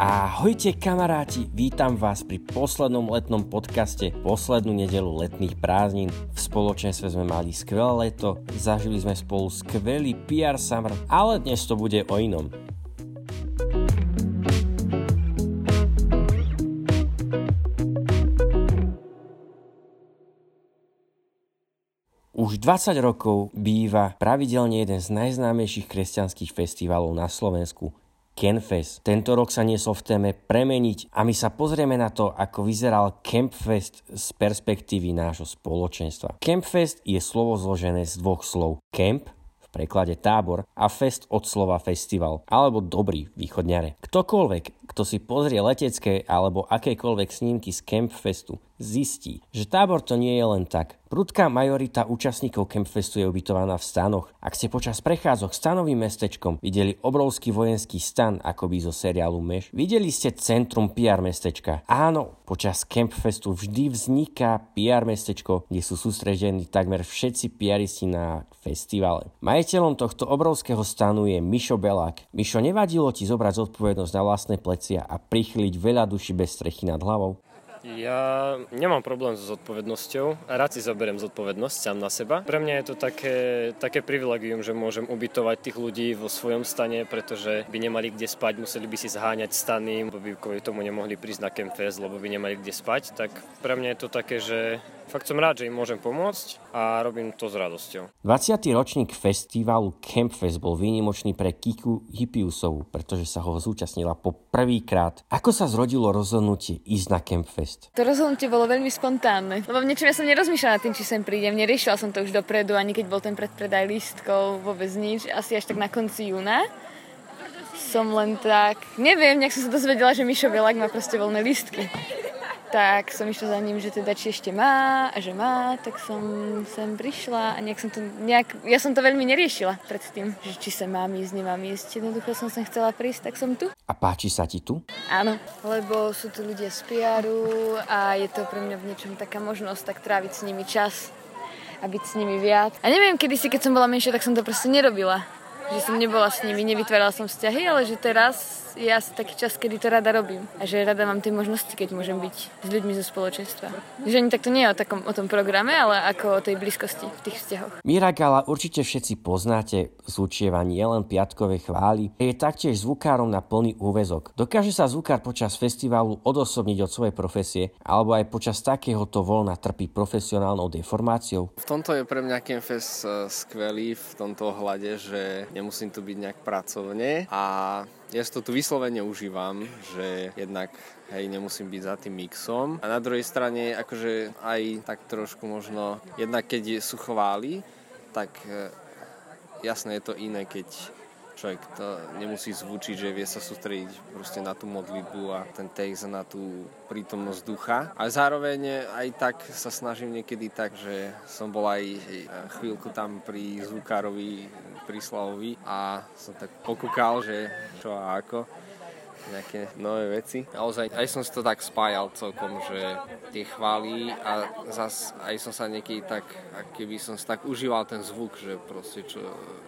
Ahojte kamaráti, vítam vás pri poslednom letnom podcaste, poslednú nedelu letných prázdnin. V spoločenstve sme mali skvelé leto, zažili sme spolu skvelý PR summer, ale dnes to bude o inom. Už 20 rokov býva pravidelne jeden z najznámejších kresťanských festivalov na Slovensku, Kenfest. Tento rok sa niesol v téme premeniť a my sa pozrieme na to, ako vyzeral Campfest z perspektívy nášho spoločenstva. Campfest je slovo zložené z dvoch slov. Camp v preklade tábor a fest od slova festival alebo dobrý východňare. Ktokoľvek, kto si pozrie letecké alebo akékoľvek snímky z Campfestu, zistí, že tábor to nie je len tak. Prudká majorita účastníkov Campfestu je ubytovaná v stanoch. Ak ste počas prechádzok stanovým mestečkom videli obrovský vojenský stan, ako by zo seriálu Meš, videli ste centrum PR mestečka. Áno, počas Campfestu vždy vzniká PR mestečko, kde sú sústredení takmer všetci PRisti na festivale. Majiteľom tohto obrovského stanu je Mišo Belák. Mišo, nevadilo ti zobrať zodpovednosť na vlastné plecia a prichyliť veľa duši bez strechy nad hlavou? Ja nemám problém so zodpovednosťou rád si zoberiem zodpovednosť sám na seba. Pre mňa je to také, také privilegium, že môžem ubytovať tých ľudí vo svojom stane, pretože by nemali kde spať, museli by si zháňať stany, by kvôli tomu nemohli prísť na Campfest, lebo by nemali kde spať. Tak pre mňa je to také, že fakt som rád, že im môžem pomôcť a robím to s radosťou. 20. ročník festivalu Campfest bol výnimočný pre Kiku Hippiusovu, pretože sa ho zúčastnila po prvýkrát. Ako sa zrodilo rozhodnutie ísť na Campfest? To rozhodnutie bolo veľmi spontánne, lebo v niečom ja som nerozmýšľala tým, či sem prídem, neriešila som to už dopredu, ani keď bol ten predpredaj lístkov, vôbec nič, asi až tak na konci júna som len tak, neviem, nejak som sa dozvedela, že Mišo Bielak má proste voľné lístky tak som išla za ním, že teda či ešte má a že má, tak som sem prišla a nejak som to, nejak, ja som to veľmi neriešila predtým, že či sa mám ísť, nemám ísť. Jednoducho som sem chcela prísť, tak som tu. A páči sa ti tu? Áno, lebo sú tu ľudia z PR-u a je to pre mňa v niečom taká možnosť tak tráviť s nimi čas a byť s nimi viac. A neviem, kedy si, keď som bola menšia, tak som to proste nerobila že som nebola s nimi, nevytvárala som vzťahy, ale že teraz je asi taký čas, kedy to rada robím. A že rada mám tie možnosti, keď môžem byť s ľuďmi zo spoločenstva. Že ani takto nie je o, takom, o tom programe, ale ako o tej blízkosti v tých vzťahoch. Mira Gala určite všetci poznáte, zúčieva nie len piatkové chvály, je taktiež zvukárom na plný úvezok. Dokáže sa zvukár počas festivalu odosobniť od svojej profesie, alebo aj počas takéhoto voľna trpí profesionálnou deformáciou? V tomto je pre mňa Campfest eh, skvelý v tomto ohľade, že nemusím tu byť nejak pracovne a ja si to tu vyslovene užívam, že jednak hej, nemusím byť za tým mixom. A na druhej strane, akože aj tak trošku možno, jednak keď sú chváli, tak eh, jasné je to iné, keď človek to nemusí zvučiť, že vie sa sústrediť proste na tú modlitbu a ten text na tú prítomnosť ducha. A zároveň aj tak sa snažím niekedy tak, že som bol aj chvíľku tam pri zvukárovi, pri Slavovi a som tak pokúkal, že čo a ako nejaké nové veci. Naozaj aj som si to tak spájal celkom, že tie chvály a zas aj som sa niekedy tak, keby som si tak užíval ten zvuk, že proste čo,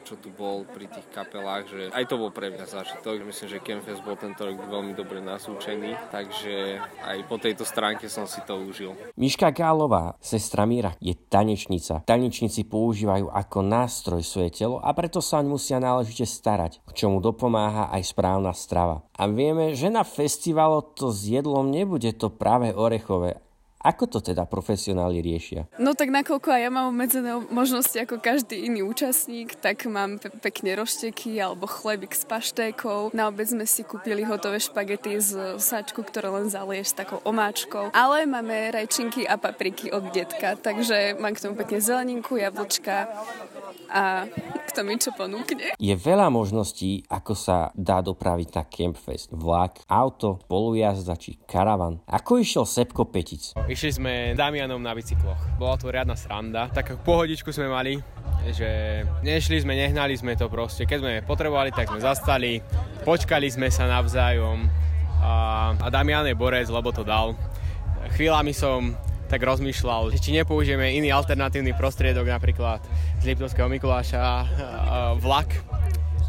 čo tu bol pri tých kapelách, že aj to bol pre mňa zážitok. Myslím, že Campfest bol tento rok veľmi dobre nasúčený, takže aj po tejto stránke som si to užil. Miška Gálová, sestra Míra, je tanečnica. Tanečníci používajú ako nástroj svoje telo a preto sa musia náležite starať, k čomu dopomáha aj správna strava. A vieme, že na festivalo to s jedlom nebude to práve orechové. Ako to teda profesionáli riešia? No tak nakoľko aj ja mám obmedzené možnosti ako každý iný účastník, tak mám pe- pekne rošteky alebo chlebík s paštékou. Na obed sme si kúpili hotové špagety z sačku, ktoré len zalieš s takou omáčkou. Ale máme rajčinky a papriky od detka, takže mám k tomu pekne zeleninku, jablčka, a kto mi čo ponúkne. Je veľa možností, ako sa dá dopraviť na Campfest. Vlak, auto, polujazda či karavan. Ako išiel Sepko Petic? Išli sme Damianom na bicykloch. Bola to riadna sranda. Tak pohodičku sme mali, že nešli sme, nehnali sme to proste. Keď sme potrebovali, tak sme zastali, počkali sme sa navzájom a, a Damian je borec, lebo to dal. Chvíľami som tak rozmýšľal, či nepoužijeme iný alternatívny prostriedok, napríklad z Liptovského Mikuláša vlak,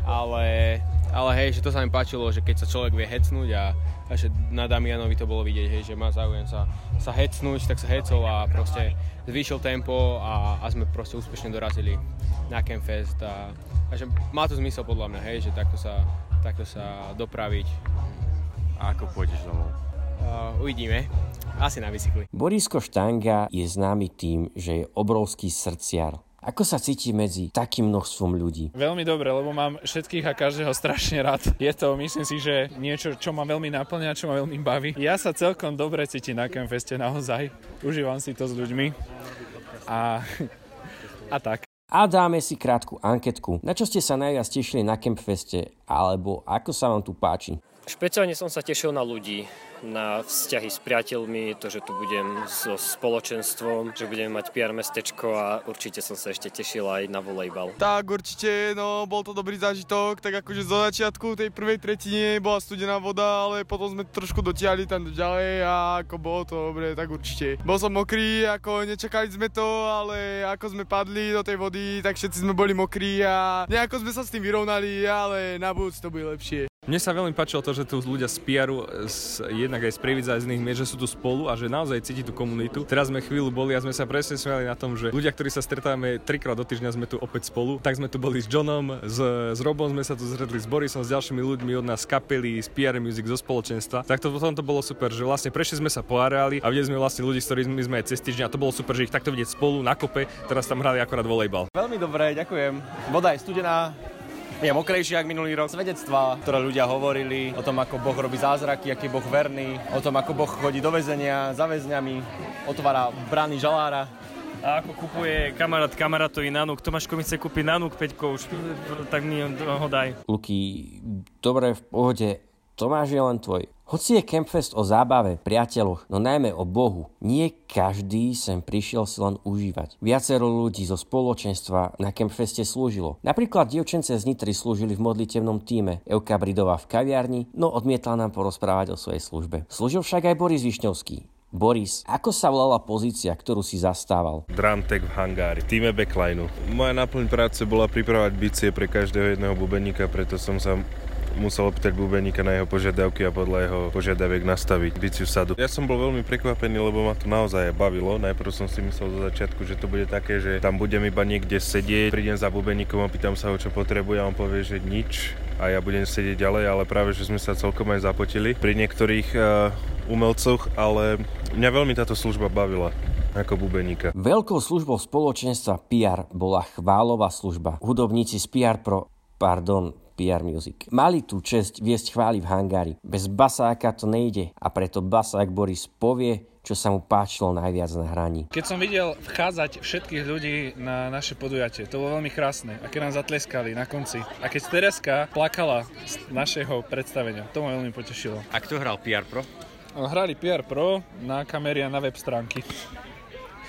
ale ale hej, že to sa mi páčilo, že keď sa človek vie hecnúť a, a že na Damianovi to bolo vidieť, hej, že má záujem sa, sa hecnúť, tak sa hecol a proste zvýšil tempo a, a sme proste úspešne dorazili na Campfest a, a že má to zmysel podľa mňa, hej, že takto sa, takto sa dopraviť. A ako pôjdeš domov? Uh, uvidíme. Asi na bicykli. Borisko Štanga je známy tým, že je obrovský srdciar. Ako sa cíti medzi takým množstvom ľudí? Veľmi dobre, lebo mám všetkých a každého strašne rád. Je to, myslím si, že niečo, čo ma veľmi naplňa, čo ma veľmi baví. Ja sa celkom dobre cítim na Campfeste naozaj. Užívam si to s ľuďmi. A, a tak. A dáme si krátku anketku. Na čo ste sa najviac tešili na Campfeste? Alebo ako sa vám tu páči? Špeciálne som sa tešil na ľudí, na vzťahy s priateľmi, to, že tu budem so spoločenstvom, že budeme mať PR mestečko a určite som sa ešte tešil aj na volejbal. Tak určite, no bol to dobrý zážitok, tak akože zo začiatku tej prvej tretine bola studená voda, ale potom sme trošku dotiahli tam ďalej a ako bolo to dobre, tak určite. Bol som mokrý, ako nečakali sme to, ale ako sme padli do tej vody, tak všetci sme boli mokrí a nejako sme sa s tým vyrovnali, ale na budúci to bude lepšie. Mne sa veľmi páčilo to, že tu ľudia z PR-u, z, jednak aj z Prividza, z iných miest, že sú tu spolu a že naozaj cíti tú komunitu. Teraz sme chvíľu boli a sme sa presne smiali na tom, že ľudia, ktorí sa stretávame trikrát do týždňa, sme tu opäť spolu. Tak sme tu boli s Johnom, s, s Robom sme sa tu zredli s Borisom, s ďalšími ľuďmi od nás kapely, z PR Music, zo spoločenstva. Tak to potom to bolo super, že vlastne prešli sme sa po areáli a videli sme vlastne ľudí, s ktorými sme aj cez týždeň a to bolo super, že ich takto vidieť spolu na kope. Teraz tam hrali akorát volejbal. Veľmi dobre, ďakujem. Voda je studená, je mokrejší ako minulý rok. Svedectva, ktoré ľudia hovorili o tom, ako Boh robí zázraky, aký je Boh verný, o tom, ako Boh chodí do väzenia za väzňami, otvára brány žalára. A ako kupuje kamarát kamarátovi nanúk. Tomáš chce kúpiť nanúk 5 už, tak mi ho daj. Luky, dobre, v pohode. Tomáš je len tvoj. Hoci je Campfest o zábave, priateľoch, no najmä o Bohu, nie každý sem prišiel si len užívať. Viacero ľudí zo spoločenstva na Campfeste slúžilo. Napríklad dievčence z Nitry slúžili v modlitevnom týme, Euka Bridová v kaviarni, no odmietla nám porozprávať o svojej službe. Slúžil však aj Boris Višňovský, Boris, ako sa volala pozícia, ktorú si zastával? Drumtek v hangári, týme backlineu. Moja náplň práce bola pripravať bicie pre každého jedného bubeníka, preto som sa musel opýtať bubeníka na jeho požiadavky a podľa jeho požiadaviek nastaviť biciu sadu. Ja som bol veľmi prekvapený, lebo ma to naozaj bavilo. Najprv som si myslel zo začiatku, že to bude také, že tam budem iba niekde sedieť, prídem za bubeníkom a pýtam sa ho, čo potrebuje a on povie, že nič a ja budem sedieť ďalej, ale práve, že sme sa celkom aj zapotili pri niektorých uh, umelcoch, ale mňa veľmi táto služba bavila ako bubeníka. Veľkou službou spoločenstva PR bola chválová služba. Hudobníci z PR Pro, pardon, PR Music. Mali tú čest viesť chváli v hangári. Bez basáka to nejde a preto basák Boris povie, čo sa mu páčilo najviac na hraní. Keď som videl vchádzať všetkých ľudí na naše podujatie, to bolo veľmi krásne. A keď nám zatleskali na konci. A keď Tereska plakala z našeho predstavenia, to ma veľmi potešilo. A kto hral PR Pro? Hrali PR Pro na kamery a na web stránky.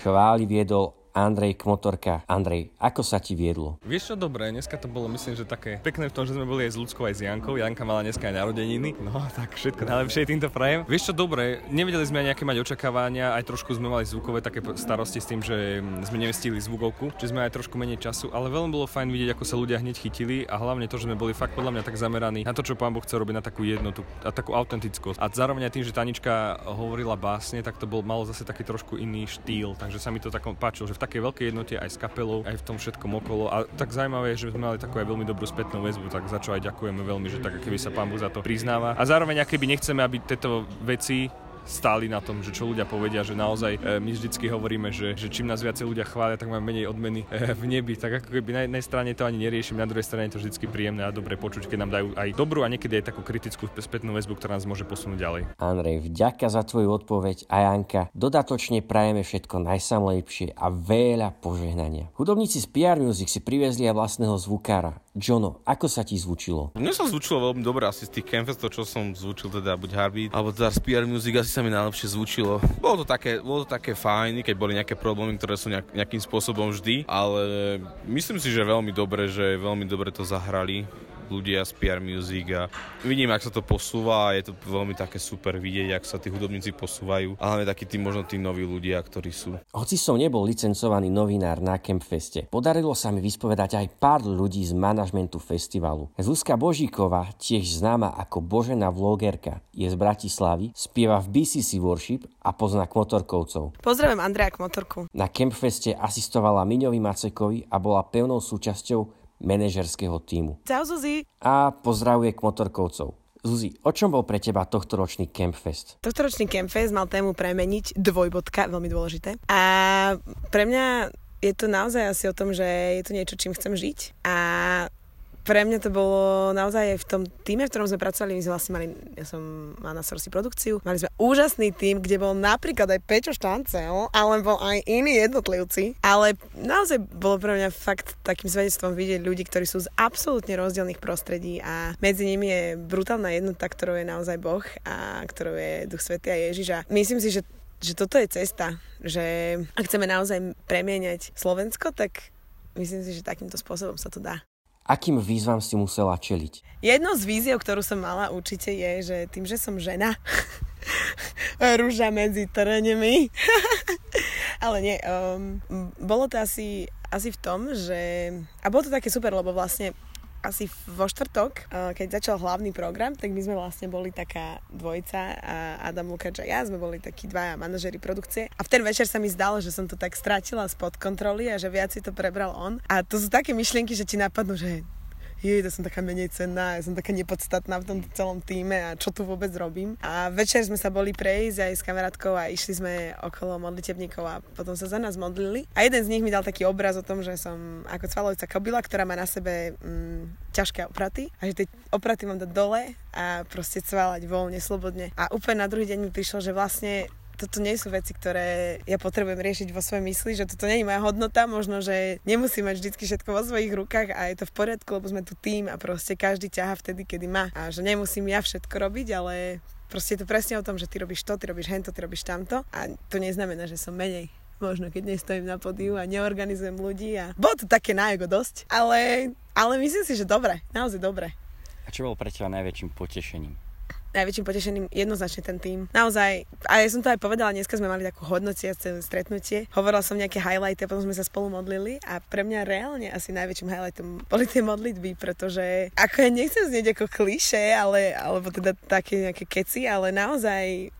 Chváli viedol Andrej Kmotorka. Andrej, ako sa ti viedlo? Vieš čo, dobre, dneska to bolo myslím, že také pekné v tom, že sme boli aj s ľudskou aj s Jankou. Janka mala dneska aj narodeniny. No tak všetko najlepšie týmto prajem. Vieš čo, dobre, nevedeli sme aj nejaké mať očakávania, aj trošku sme mali zvukové také starosti s tým, že sme nevestili zvukovku, že sme aj trošku menej času, ale veľmi bolo fajn vidieť, ako sa ľudia hneď chytili a hlavne to, že sme boli fakt podľa mňa tak zameraní na to, čo pán Boh chce robiť na takú jednotu a takú autentickosť. A zároveň aj tým, že Tanička hovorila básne, tak to bol malo zase taký trošku iný štýl, takže sa mi to tak páčilo, že v takej veľkej jednote aj s kapelou, aj v tom všetkom okolo. A tak zaujímavé je, že sme mali takú aj veľmi dobrú spätnú väzbu, tak za čo aj ďakujeme veľmi, že tak keby sa pán Boh za to priznáva. A zároveň, keby nechceme, aby tieto veci stáli na tom, že čo ľudia povedia, že naozaj e, my vždycky hovoríme, že, že čím nás viacej ľudia chvália, tak máme menej odmeny e, v nebi. Tak ako keby na jednej strane to ani neriešim, na druhej strane je to vždycky príjemné a dobre počuť, keď nám dajú aj dobrú a niekedy aj takú kritickú spätnú väzbu, ktorá nás môže posunúť ďalej. Andrej, vďaka za tvoju odpoveď a Janka, dodatočne prajeme všetko najsamlepšie a veľa požehnania. Hudobníci z PR Music si priviezli aj vlastného zvukára, Jono, ako sa ti zvučilo? Mne sa zvučilo veľmi dobre, asi z tých Campfestov, čo som zvučil, teda buď Heartbeat, alebo teda z PR Music, asi sa mi najlepšie zvučilo. Bolo to také, bolo to také fajn, keď boli nejaké problémy, ktoré sú nejak, nejakým spôsobom vždy, ale myslím si, že veľmi dobre, že veľmi dobre to zahrali ľudia z PR Music a vidím, ak sa to posúva a je to veľmi také super vidieť, ak sa tí hudobníci posúvajú. A hlavne takí tí možno tí noví ľudia, ktorí sú. Hoci som nebol licencovaný novinár na Campfeste, podarilo sa mi vyspovedať aj pár ľudí z manažmentu festivalu. Zuzka Božíková, tiež známa ako Božena vlogerka, je z Bratislavy, spieva v BCC Worship a pozná kmotorkovcov. Pozdravujem Andreja Kmotorku. Na Campfeste asistovala Miňovi Macekovi a bola pevnou súčasťou manažerského týmu. Čau Zuzi. A pozdravuje kmotorkovcov. Zuzi, o čom bol pre teba tohtoročný Campfest? Tohtoročný Campfest mal tému premeniť dvojbodka, veľmi dôležité. A pre mňa je to naozaj asi o tom, že je to niečo, čím chcem žiť. A pre mňa to bolo naozaj v tom týme, v ktorom sme pracovali, my sme vlastne mali, ja som mala na starosti produkciu, mali sme úžasný tým, kde bol napríklad aj Pečo Štancel, ale bol aj iní jednotlivci, ale naozaj bolo pre mňa fakt takým svedectvom vidieť ľudí, ktorí sú z absolútne rozdielných prostredí a medzi nimi je brutálna jednota, ktorou je naozaj Boh a ktorou je Duch Svetý a Ježiš a myslím si, že že toto je cesta, že ak chceme naozaj premieňať Slovensko, tak myslím si, že takýmto spôsobom sa to dá. Akým výzvam si musela čeliť? Jedno z víziev, ktorú som mala určite je, že tým, že som žena, rúža medzi terénemi. Ale nie, um, bolo to asi, asi v tom, že... A bolo to také super, lebo vlastne asi vo štvrtok, keď začal hlavný program, tak my sme vlastne boli taká dvojica a Adam Lukáč a ja sme boli takí dvaja manažeri produkcie. A v ten večer sa mi zdalo, že som to tak strátila spod kontroly a že viac si to prebral on. A to sú také myšlienky, že ti napadnú, že jej, to som taká menej cenná, ja som taká nepodstatná v tom celom týme a čo tu vôbec robím. A večer sme sa boli prejsť aj s kamarátkou a išli sme okolo modlitebníkov a potom sa za nás modlili. A jeden z nich mi dal taký obraz o tom, že som ako cvalovca kobila, ktorá má na sebe mm, ťažké opraty a že tie opraty mám dať dole a proste cvalať voľne, slobodne. A úplne na druhý deň mi prišlo, že vlastne toto nie sú veci, ktoré ja potrebujem riešiť vo svojej mysli, že toto nie je moja hodnota, možno, že nemusím mať vždy všetko vo svojich rukách a je to v poriadku, lebo sme tu tým a proste každý ťaha vtedy, kedy má. A že nemusím ja všetko robiť, ale proste je to presne o tom, že ty robíš to, ty robíš hento, ty robíš tamto a to neznamená, že som menej možno keď nestojím na podiu a neorganizujem ľudí a bolo to také na ego dosť, ale, ale myslím si, že dobre, naozaj dobre. A čo bolo pre teba najväčším potešením? Najväčším potešením jednoznačne ten tým. Naozaj, a ja som to aj povedala, dneska sme mali takú hodnotiace stretnutie. Hovorila som nejaké highlighty, potom sme sa spolu modlili a pre mňa reálne asi najväčším highlightom boli tie modlitby, pretože ako ja nechcem znieť ako kliše, ale, alebo teda také nejaké keci, ale naozaj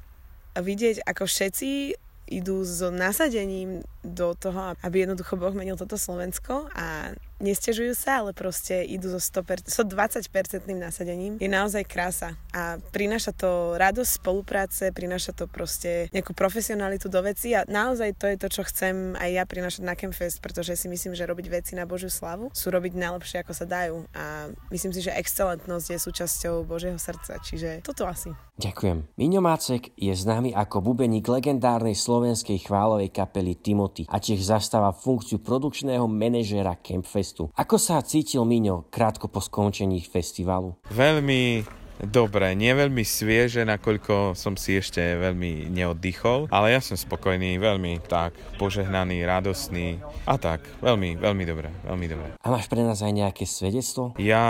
vidieť, ako všetci idú s nasadením do toho, aby jednoducho Boh menil toto Slovensko a nestežujú sa, ale proste idú so 100%, 120% nasadením. Je naozaj krása a prináša to radosť spolupráce, prináša to proste nejakú profesionalitu do veci a naozaj to je to, čo chcem aj ja prinášať na Campfest, pretože si myslím, že robiť veci na Božiu slavu sú robiť najlepšie, ako sa dajú a myslím si, že excelentnosť je súčasťou Božieho srdca, čiže toto asi. Ďakujem. Miňo Mácek je známy ako bubeník legendárnej slovenskej chválovej kapely Timothy a tiež zastáva funkciu produkčného manažéra Campfestu. Ako sa cítil Miňo krátko po skončení festivalu? Veľmi dobre, nie veľmi svieže, nakoľko som si ešte veľmi neoddychol, ale ja som spokojný, veľmi tak požehnaný, radostný a tak, veľmi, veľmi dobre, veľmi dobre. A máš pre nás aj nejaké svedectvo? Ja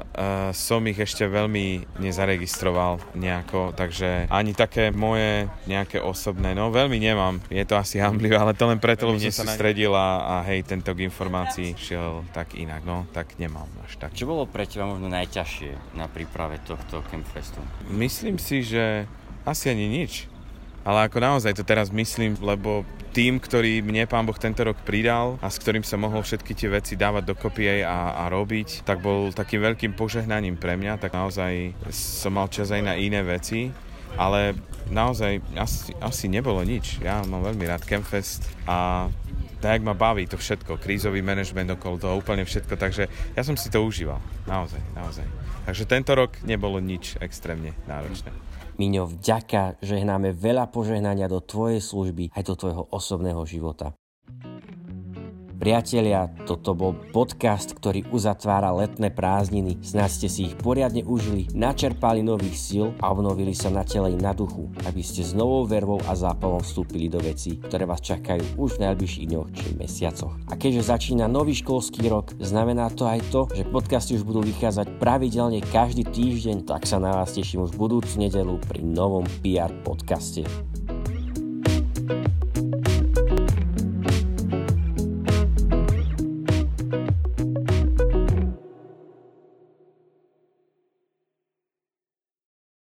uh, som ich ešte veľmi nezaregistroval nejako, takže ani také moje nejaké osobné, no veľmi nemám, je to asi hamblivé, ale to len preto, lebo som sa stredil a, a hej, tento k informácií šiel tak inak, no tak nemám až tak. Čo bolo pre teba možno najťažšie na príprave tohto tohto Campfestu? Myslím si, že asi ani nič. Ale ako naozaj to teraz myslím, lebo tým, ktorý mne pán Boh tento rok pridal a s ktorým som mohol všetky tie veci dávať dokopy a, a robiť, tak bol takým veľkým požehnaním pre mňa, tak naozaj som mal čas aj na iné veci, ale naozaj asi, asi nebolo nič. Ja mám veľmi rád Campfest a tak ma baví to všetko, krízový manažment okolo toho, úplne všetko, takže ja som si to užíval, naozaj, naozaj. Takže tento rok nebolo nič extrémne náročné. Miňo, vďaka, že hnáme veľa požehnania do tvojej služby aj do tvojho osobného života. Priatelia, toto bol podcast, ktorý uzatvára letné prázdniny. Snáď ste si ich poriadne užili, načerpali nových síl a obnovili sa na tele i na duchu, aby ste s novou vervou a zápalom vstúpili do vecí, ktoré vás čakajú už v najbližších dňoch či mesiacoch. A keďže začína nový školský rok, znamená to aj to, že podcasty už budú vychádzať pravidelne každý týždeň, tak sa na vás teším už budúcu nedelu pri novom PR podcaste. thank you